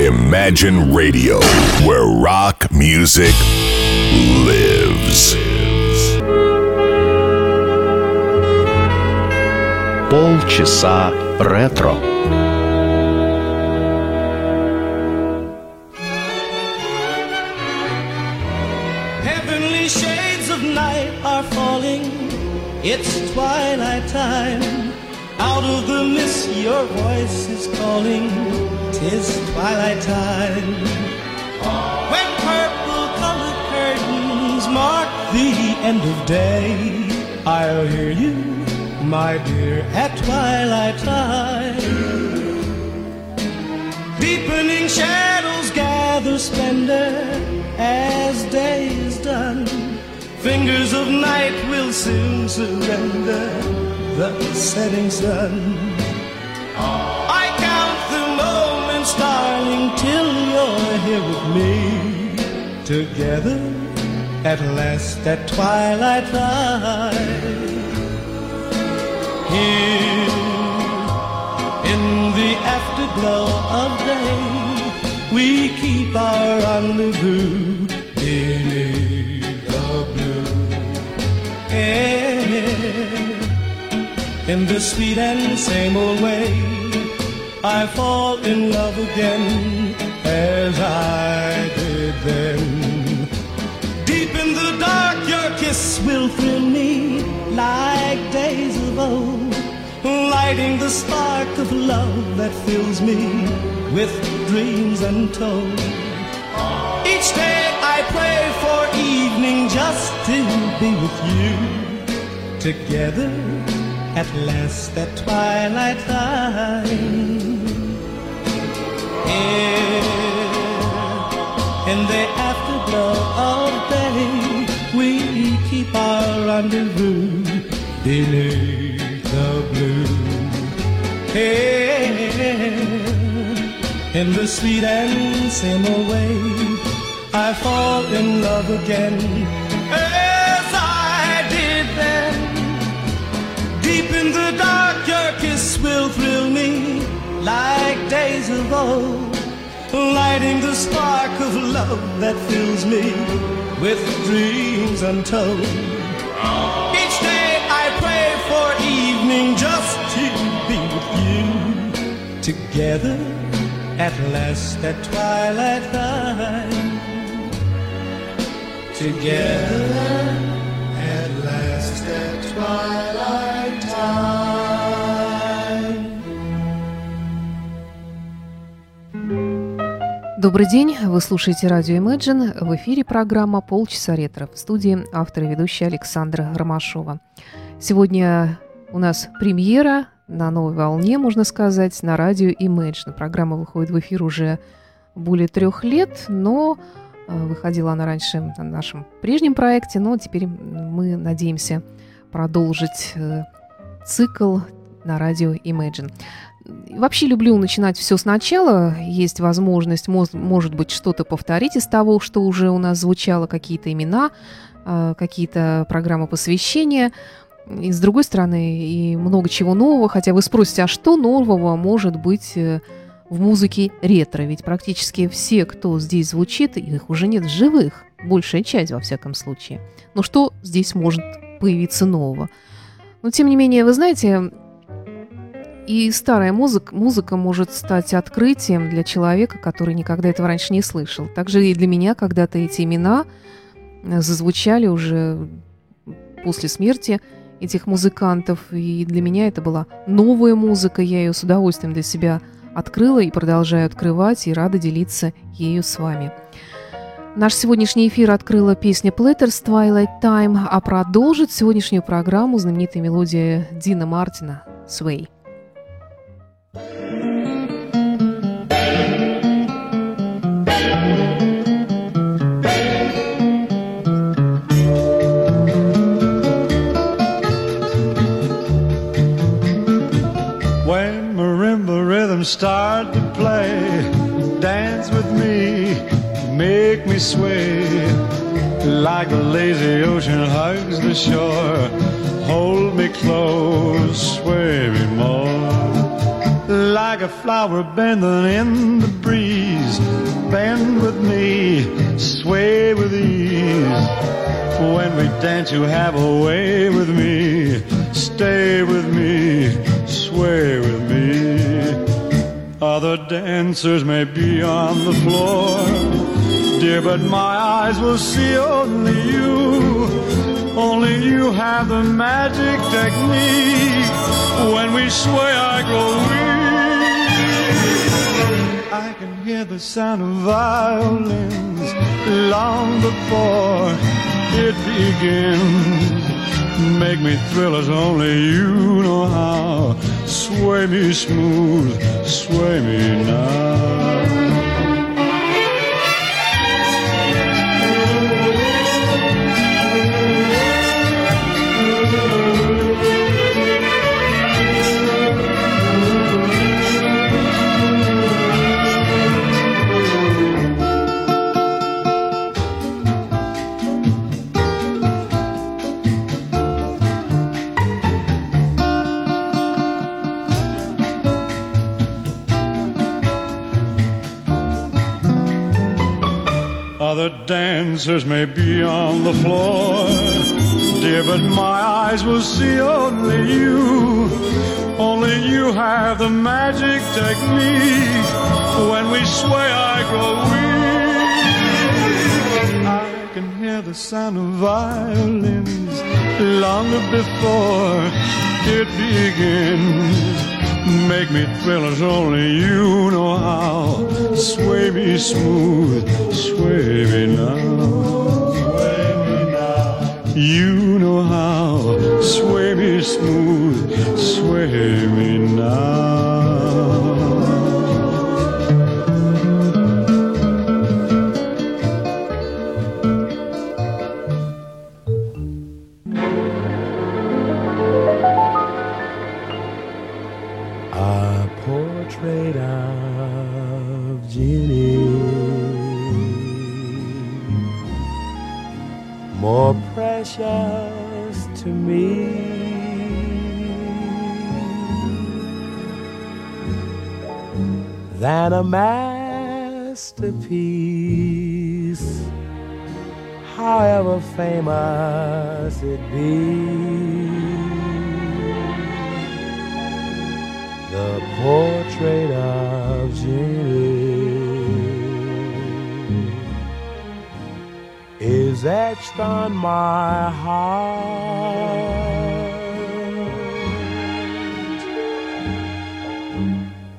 Imagine Radio, where rock music lives. Полчаса ретро. Heavenly shades of night are falling. It's twilight time. Out of the mist, your voice is calling. Tis twilight time. When purple colored curtains mark the end of day, I'll hear you, my dear, at twilight time. Deepening shadows gather splendor as day is done. Fingers of night will soon surrender the setting sun. You're here with me. Together at last at twilight time. Here in the afterglow of day, we keep our rendezvous beneath the blue air. In the sweet and same old way, I fall in love again as I did then. Deep in the dark, your kiss will thrill me like days of old, lighting the spark of love that fills me with dreams untold. Each day I pray for evening just to be with you. Together at last at twilight time. Rendezvous the blue. Here in the sweet and old way, I fall in love again as I did then. Deep in the dark, your kiss will thrill me like days of old, lighting the spark of love that fills me with dreams untold. Each day I pray for evening just to be with you together at last at twilight time. Together at last at twilight Добрый день, вы слушаете радио Imagine. В эфире программа «Полчаса ретро» в студии автор и ведущая Александра Ромашова. Сегодня у нас премьера на новой волне, можно сказать, на радио Imagine. Программа выходит в эфир уже более трех лет, но э, выходила она раньше на нашем прежнем проекте, но теперь мы надеемся продолжить э, цикл на радио Imagine. Вообще люблю начинать все сначала. Есть возможность, может быть, что-то повторить из того, что уже у нас звучало, какие-то имена, э, какие-то программы посвящения. И с другой стороны, и много чего нового. Хотя вы спросите, а что нового может быть э, в музыке ретро? Ведь практически все, кто здесь звучит, их уже нет живых. Большая часть, во всяком случае. Но что здесь может появиться нового? Но, тем не менее, вы знаете, и старая музыка, музыка может стать открытием для человека, который никогда этого раньше не слышал. Также и для меня когда-то эти имена э, зазвучали уже после смерти этих музыкантов. И для меня это была новая музыка. Я ее с удовольствием для себя открыла и продолжаю открывать, и рада делиться ею с вами. Наш сегодняшний эфир открыла песня Platters Twilight Time, а продолжит сегодняшнюю программу знаменитая мелодия Дина Мартина «Sway». When marimba rhythms start to play, dance with me, make me sway. Like a lazy ocean hugs the shore, hold me close, sway me more like a flower bending in the breeze. Bend with me, sway with ease. When we dance, you have a way with me. Stay with me, sway with me. Other dancers may be on the floor, dear, but my eyes will see only you. Only you have the magic technique. When we sway, I grow weak. I can hear the sound of violins long before it begins. Make me thrill as only you know how. Sway me smooth, sway me now. Dancers may be on the floor, dear, but my eyes will see only you. Only you have the magic technique. When we sway, I grow weak. I can hear the sound of violins long before it begins. Make me thrill as only you know how. Sway me smooth, sway me now. Sway me now. You know how. Sway me smooth, sway me now. On my heart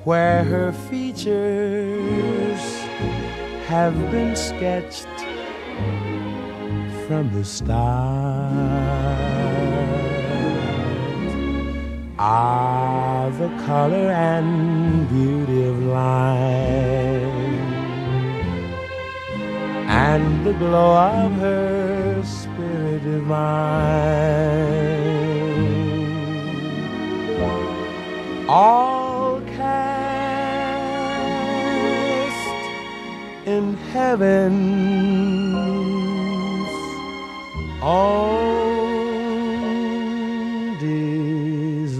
where her features have been sketched from the start. Are the color and beauty of life and the glow of her divine. All cast in heaven's own design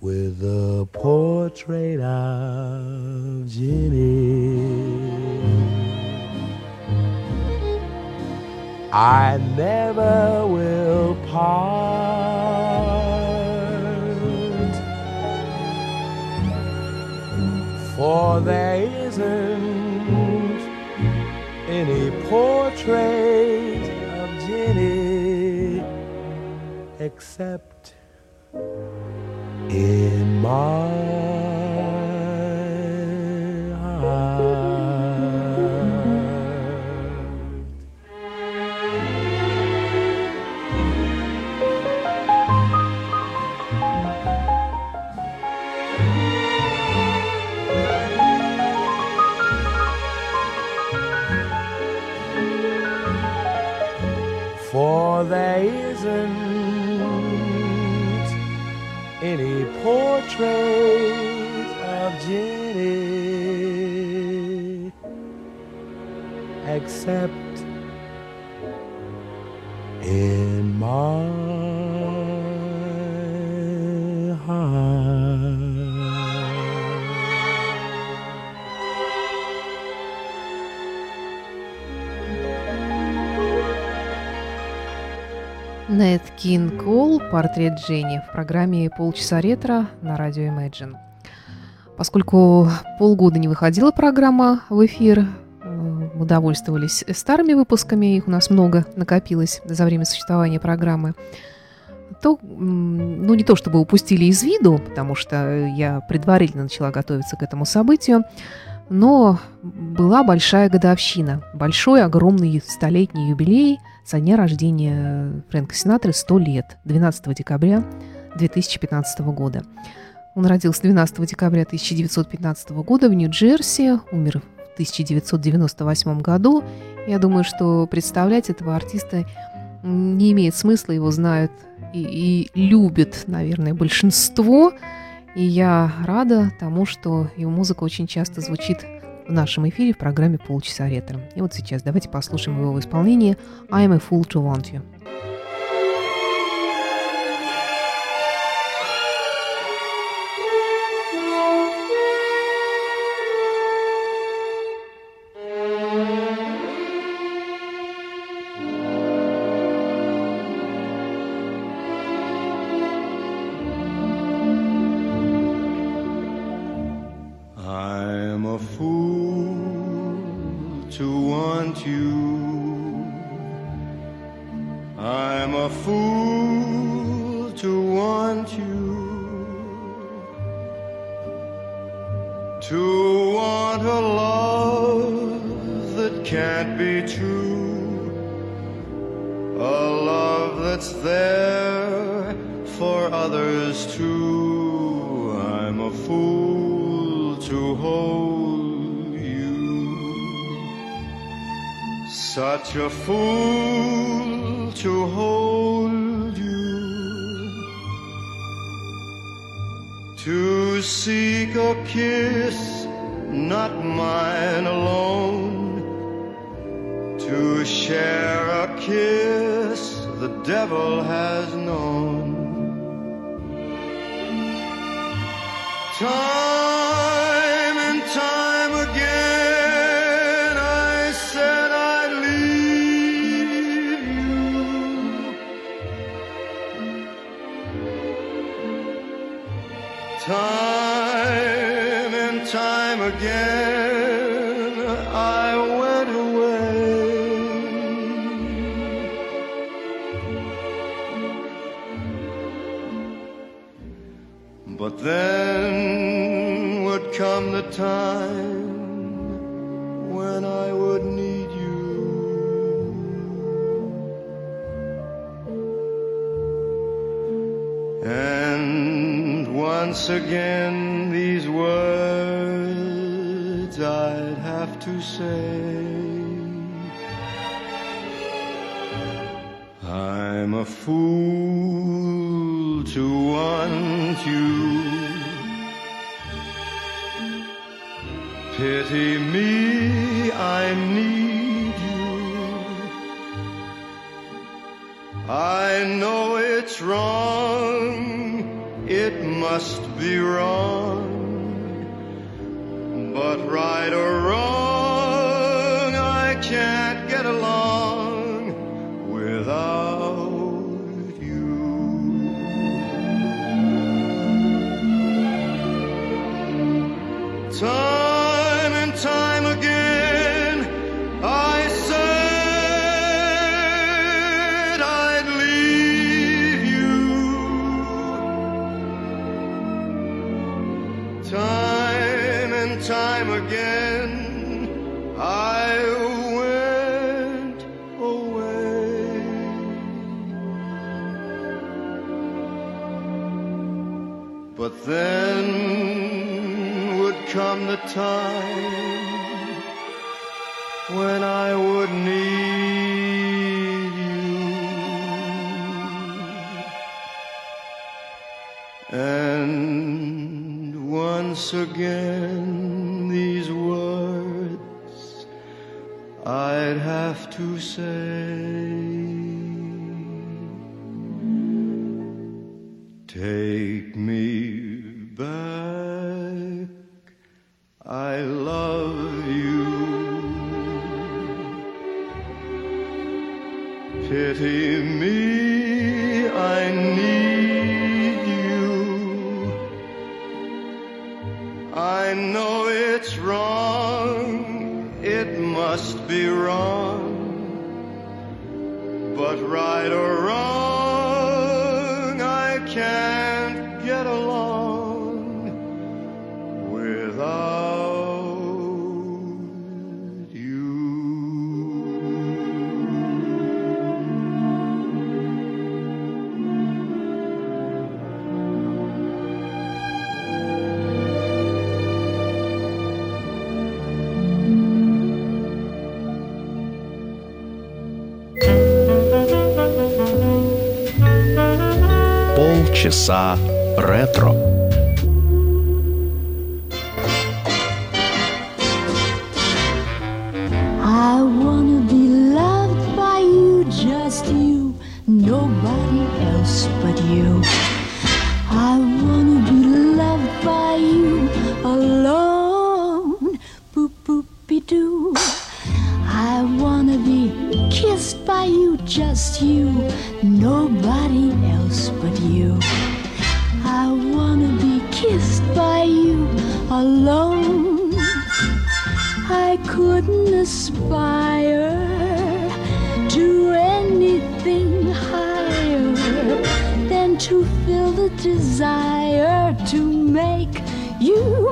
with the portrait of I never will part, for there isn't any portrait of Jenny except in my except in my heart. Нет Кин Кол, портрет Дженни в программе «Полчаса ретро» на радио Imagine. Поскольку полгода не выходила программа в эфир, мы довольствовались старыми выпусками, их у нас много накопилось за время существования программы, то, ну, не то чтобы упустили из виду, потому что я предварительно начала готовиться к этому событию, но была большая годовщина, большой, огромный столетний юбилей со дня рождения Фрэнка Синатры 100 лет, 12 декабря 2015 года. Он родился 12 декабря 1915 года в Нью-Джерси, умер в 1998 году. Я думаю, что представлять этого артиста не имеет смысла, его знают и, и любят, наверное, большинство. И я рада тому, что его музыка очень часто звучит в нашем эфире в программе «Полчаса ретро». И вот сейчас давайте послушаем его в исполнении «I'm a fool to want you». can't be true. A love that's there for others too. I'm a fool to hold you. Such a fool to hold you. To seek a kiss, not mine alone to share a kiss the devil has known. Time and time again, I said I'd leave you. Time and time again. Then would come the time when I would need you. And once again, these words I'd have to say. I'm a fool Pity me, I need you. I know it's wrong, it must be wrong, but right or wrong, I can't then would come the time when I would need you. And once again, these words I'd have to say. Take me часа ретро.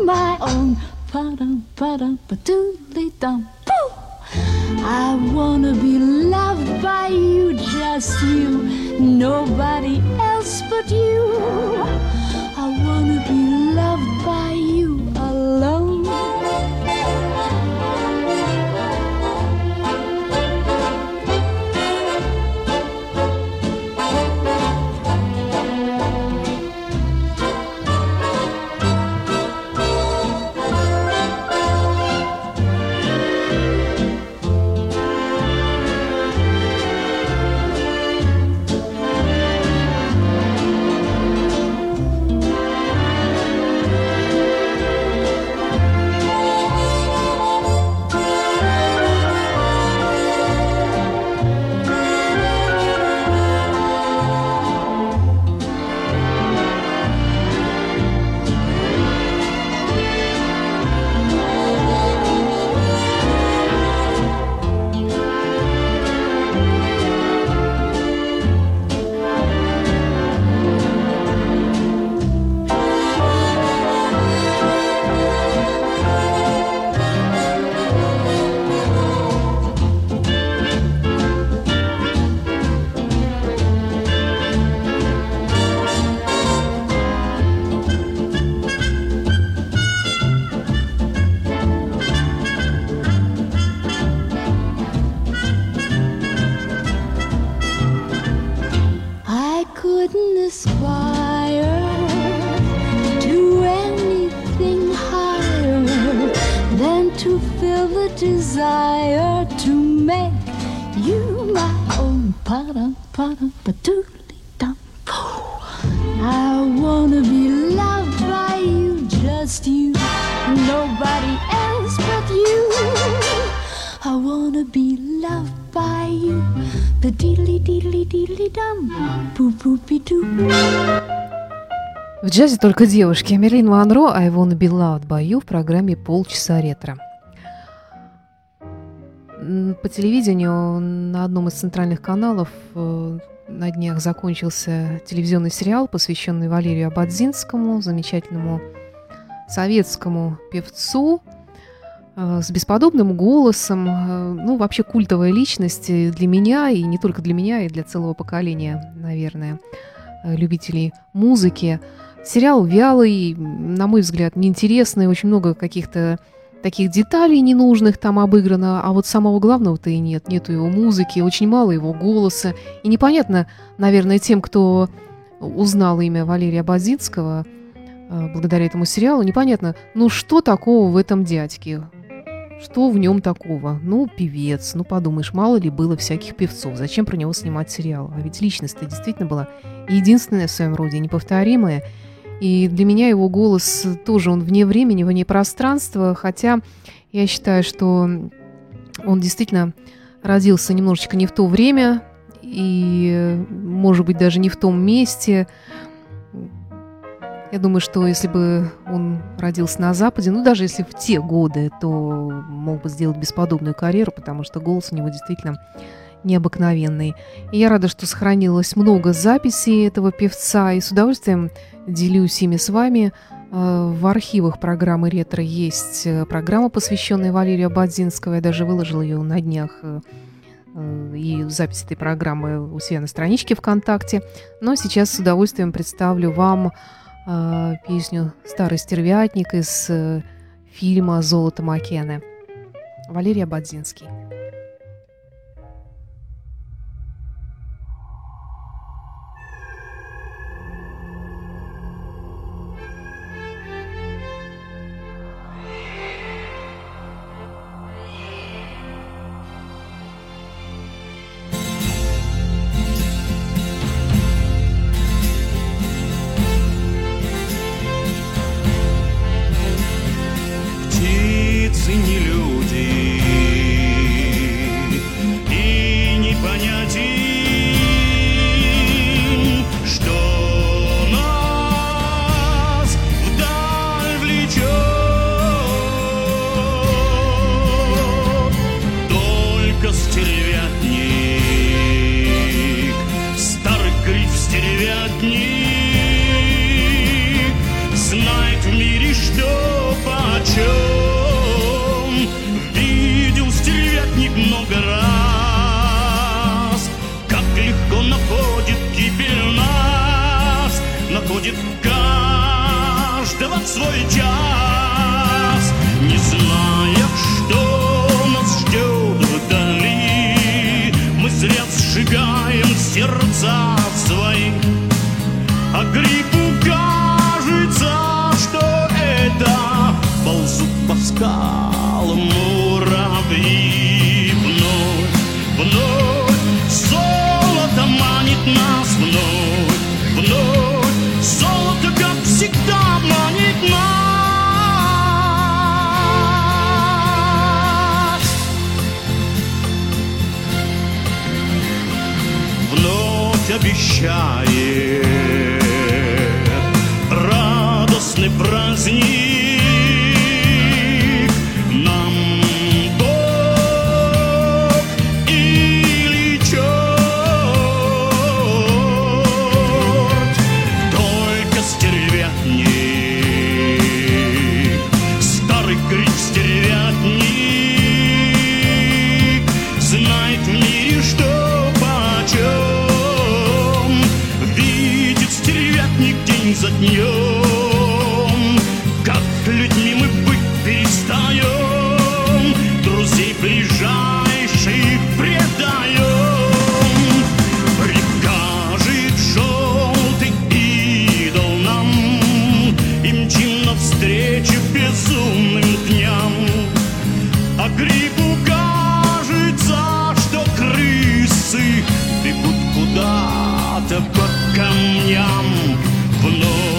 My own. Pa-dum, pa-dum, pa-doodly dum, poo. I wanna be loved by you, just you, nobody else but you. I wanna be loved by you, the diddly diddly diddly dum, boo boo be doo. В джазе только девушки. Мерлин Монро «I wanna be loved by you» в программе «Полчаса ретро». По телевидению на одном из центральных каналов э, на днях закончился телевизионный сериал, посвященный Валерию Абадзинскому, замечательному советскому певцу с бесподобным голосом, э, ну, вообще культовая личность для меня, и не только для меня, и для целого поколения, наверное, э, любителей музыки. Сериал вялый, на мой взгляд, неинтересный, очень много каких-то таких деталей ненужных там обыграно, а вот самого главного-то и нет. Нету его музыки, очень мало его голоса. И непонятно, наверное, тем, кто узнал имя Валерия Базинского э, благодаря этому сериалу, непонятно, ну что такого в этом дядьке? Что в нем такого? Ну, певец, ну подумаешь, мало ли было всяких певцов, зачем про него снимать сериал? А ведь личность-то действительно была единственная в своем роде, неповторимая. И для меня его голос тоже, он вне времени, вне пространства, хотя я считаю, что он действительно родился немножечко не в то время и, может быть, даже не в том месте. Я думаю, что если бы он родился на Западе, ну даже если в те годы, то мог бы сделать бесподобную карьеру, потому что голос у него действительно необыкновенный. И я рада, что сохранилось много записей этого певца, и с удовольствием делюсь ими с вами. Э, в архивах программы «Ретро» есть э, программа, посвященная Валерию Абадзинскому. Я даже выложила ее на днях э, и запись этой программы у себя на страничке ВКонтакте. Но сейчас с удовольствием представлю вам песню «Старый стервятник» из фильма «Золото Макены». Валерий Абадзинский. будет каждого свой час, не зная, что нас ждет вдали. Мы зря сжигаем сердца свои, а грибу кажется, что это ползут по скалам муравьи вновь, вновь. обещает. waterput come yum below.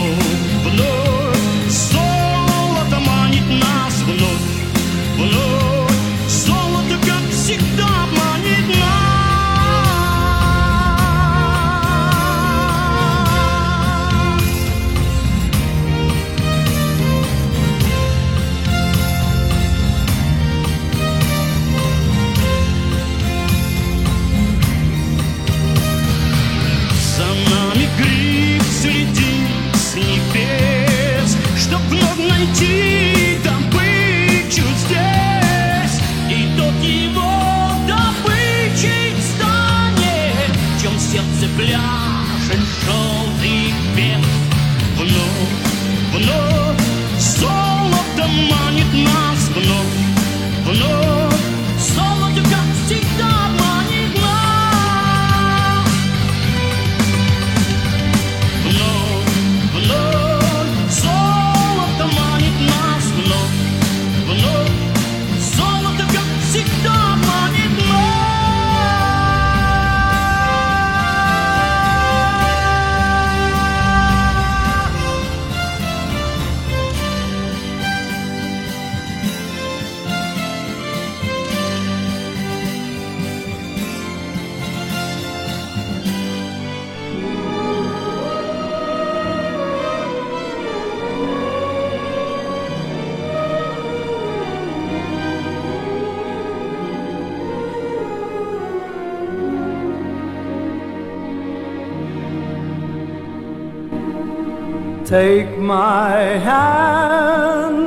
Take my hand,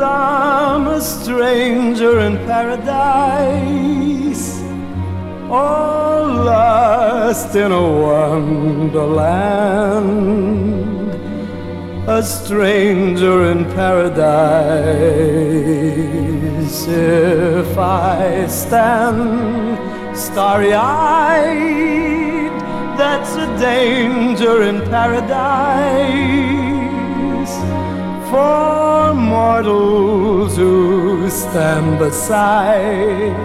I'm a stranger in paradise, all lost in a wonderland, a stranger in paradise. If I stand starry eyed, that's a danger in paradise for mortals who stand beside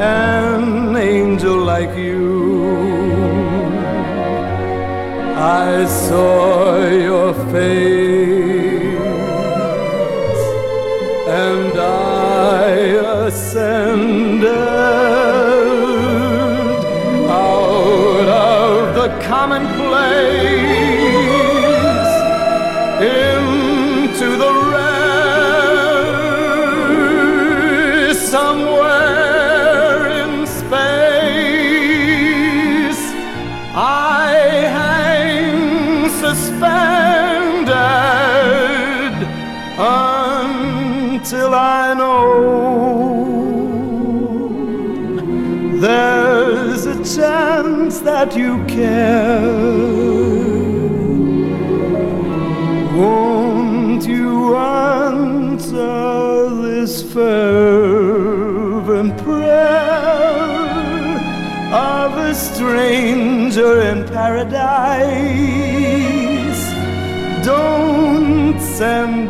an angel like you. I saw your face and I ascended. Until I know there's a chance that you care won't you answer this fervent prayer of a stranger in paradise? Don't send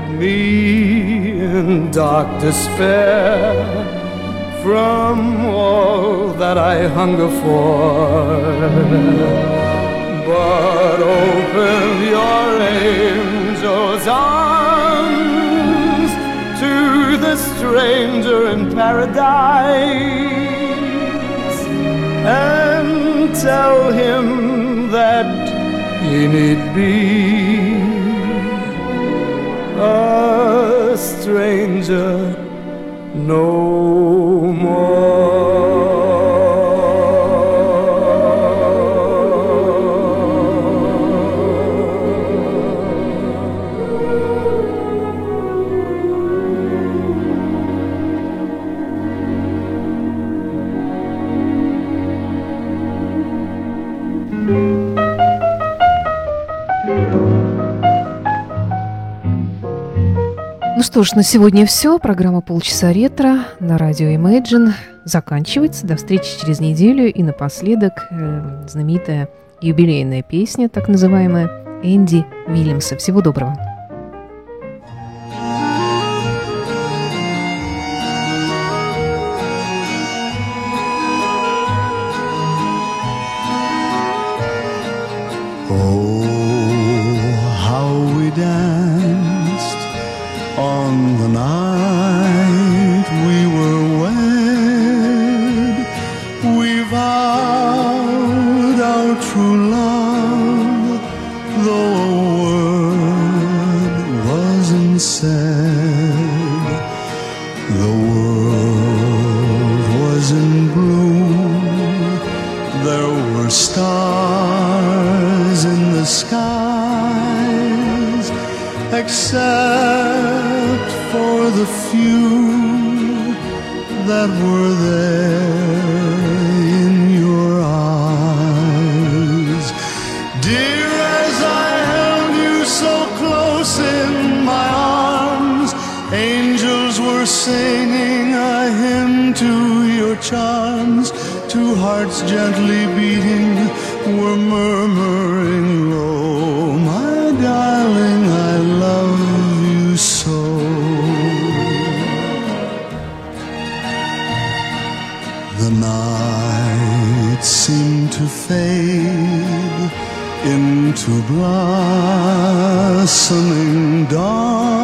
dark despair from all that I hunger for, but open your angel's arms to the stranger in paradise and tell him that he need be stranger no что ж, на сегодня все. Программа «Полчаса ретро» на радио Imagine заканчивается. До встречи через неделю. И напоследок э, знаменитая юбилейная песня, так называемая, Энди Вильямса. Всего доброго. into your charms. Two hearts gently beating were murmuring low. My darling, I love you so. The night seemed to fade into blossoming dawn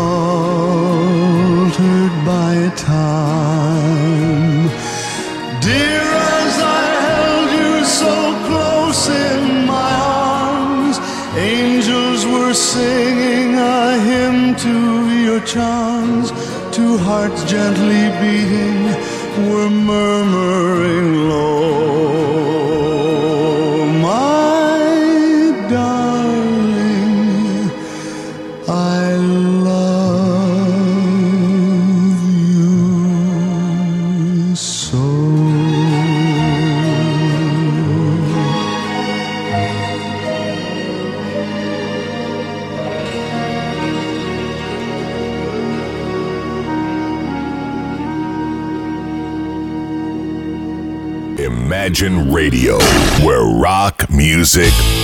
time. Dear, as I held you so close in my arms, angels were singing a hymn to your charms. Two hearts gently beating were murmuring low. Rock music.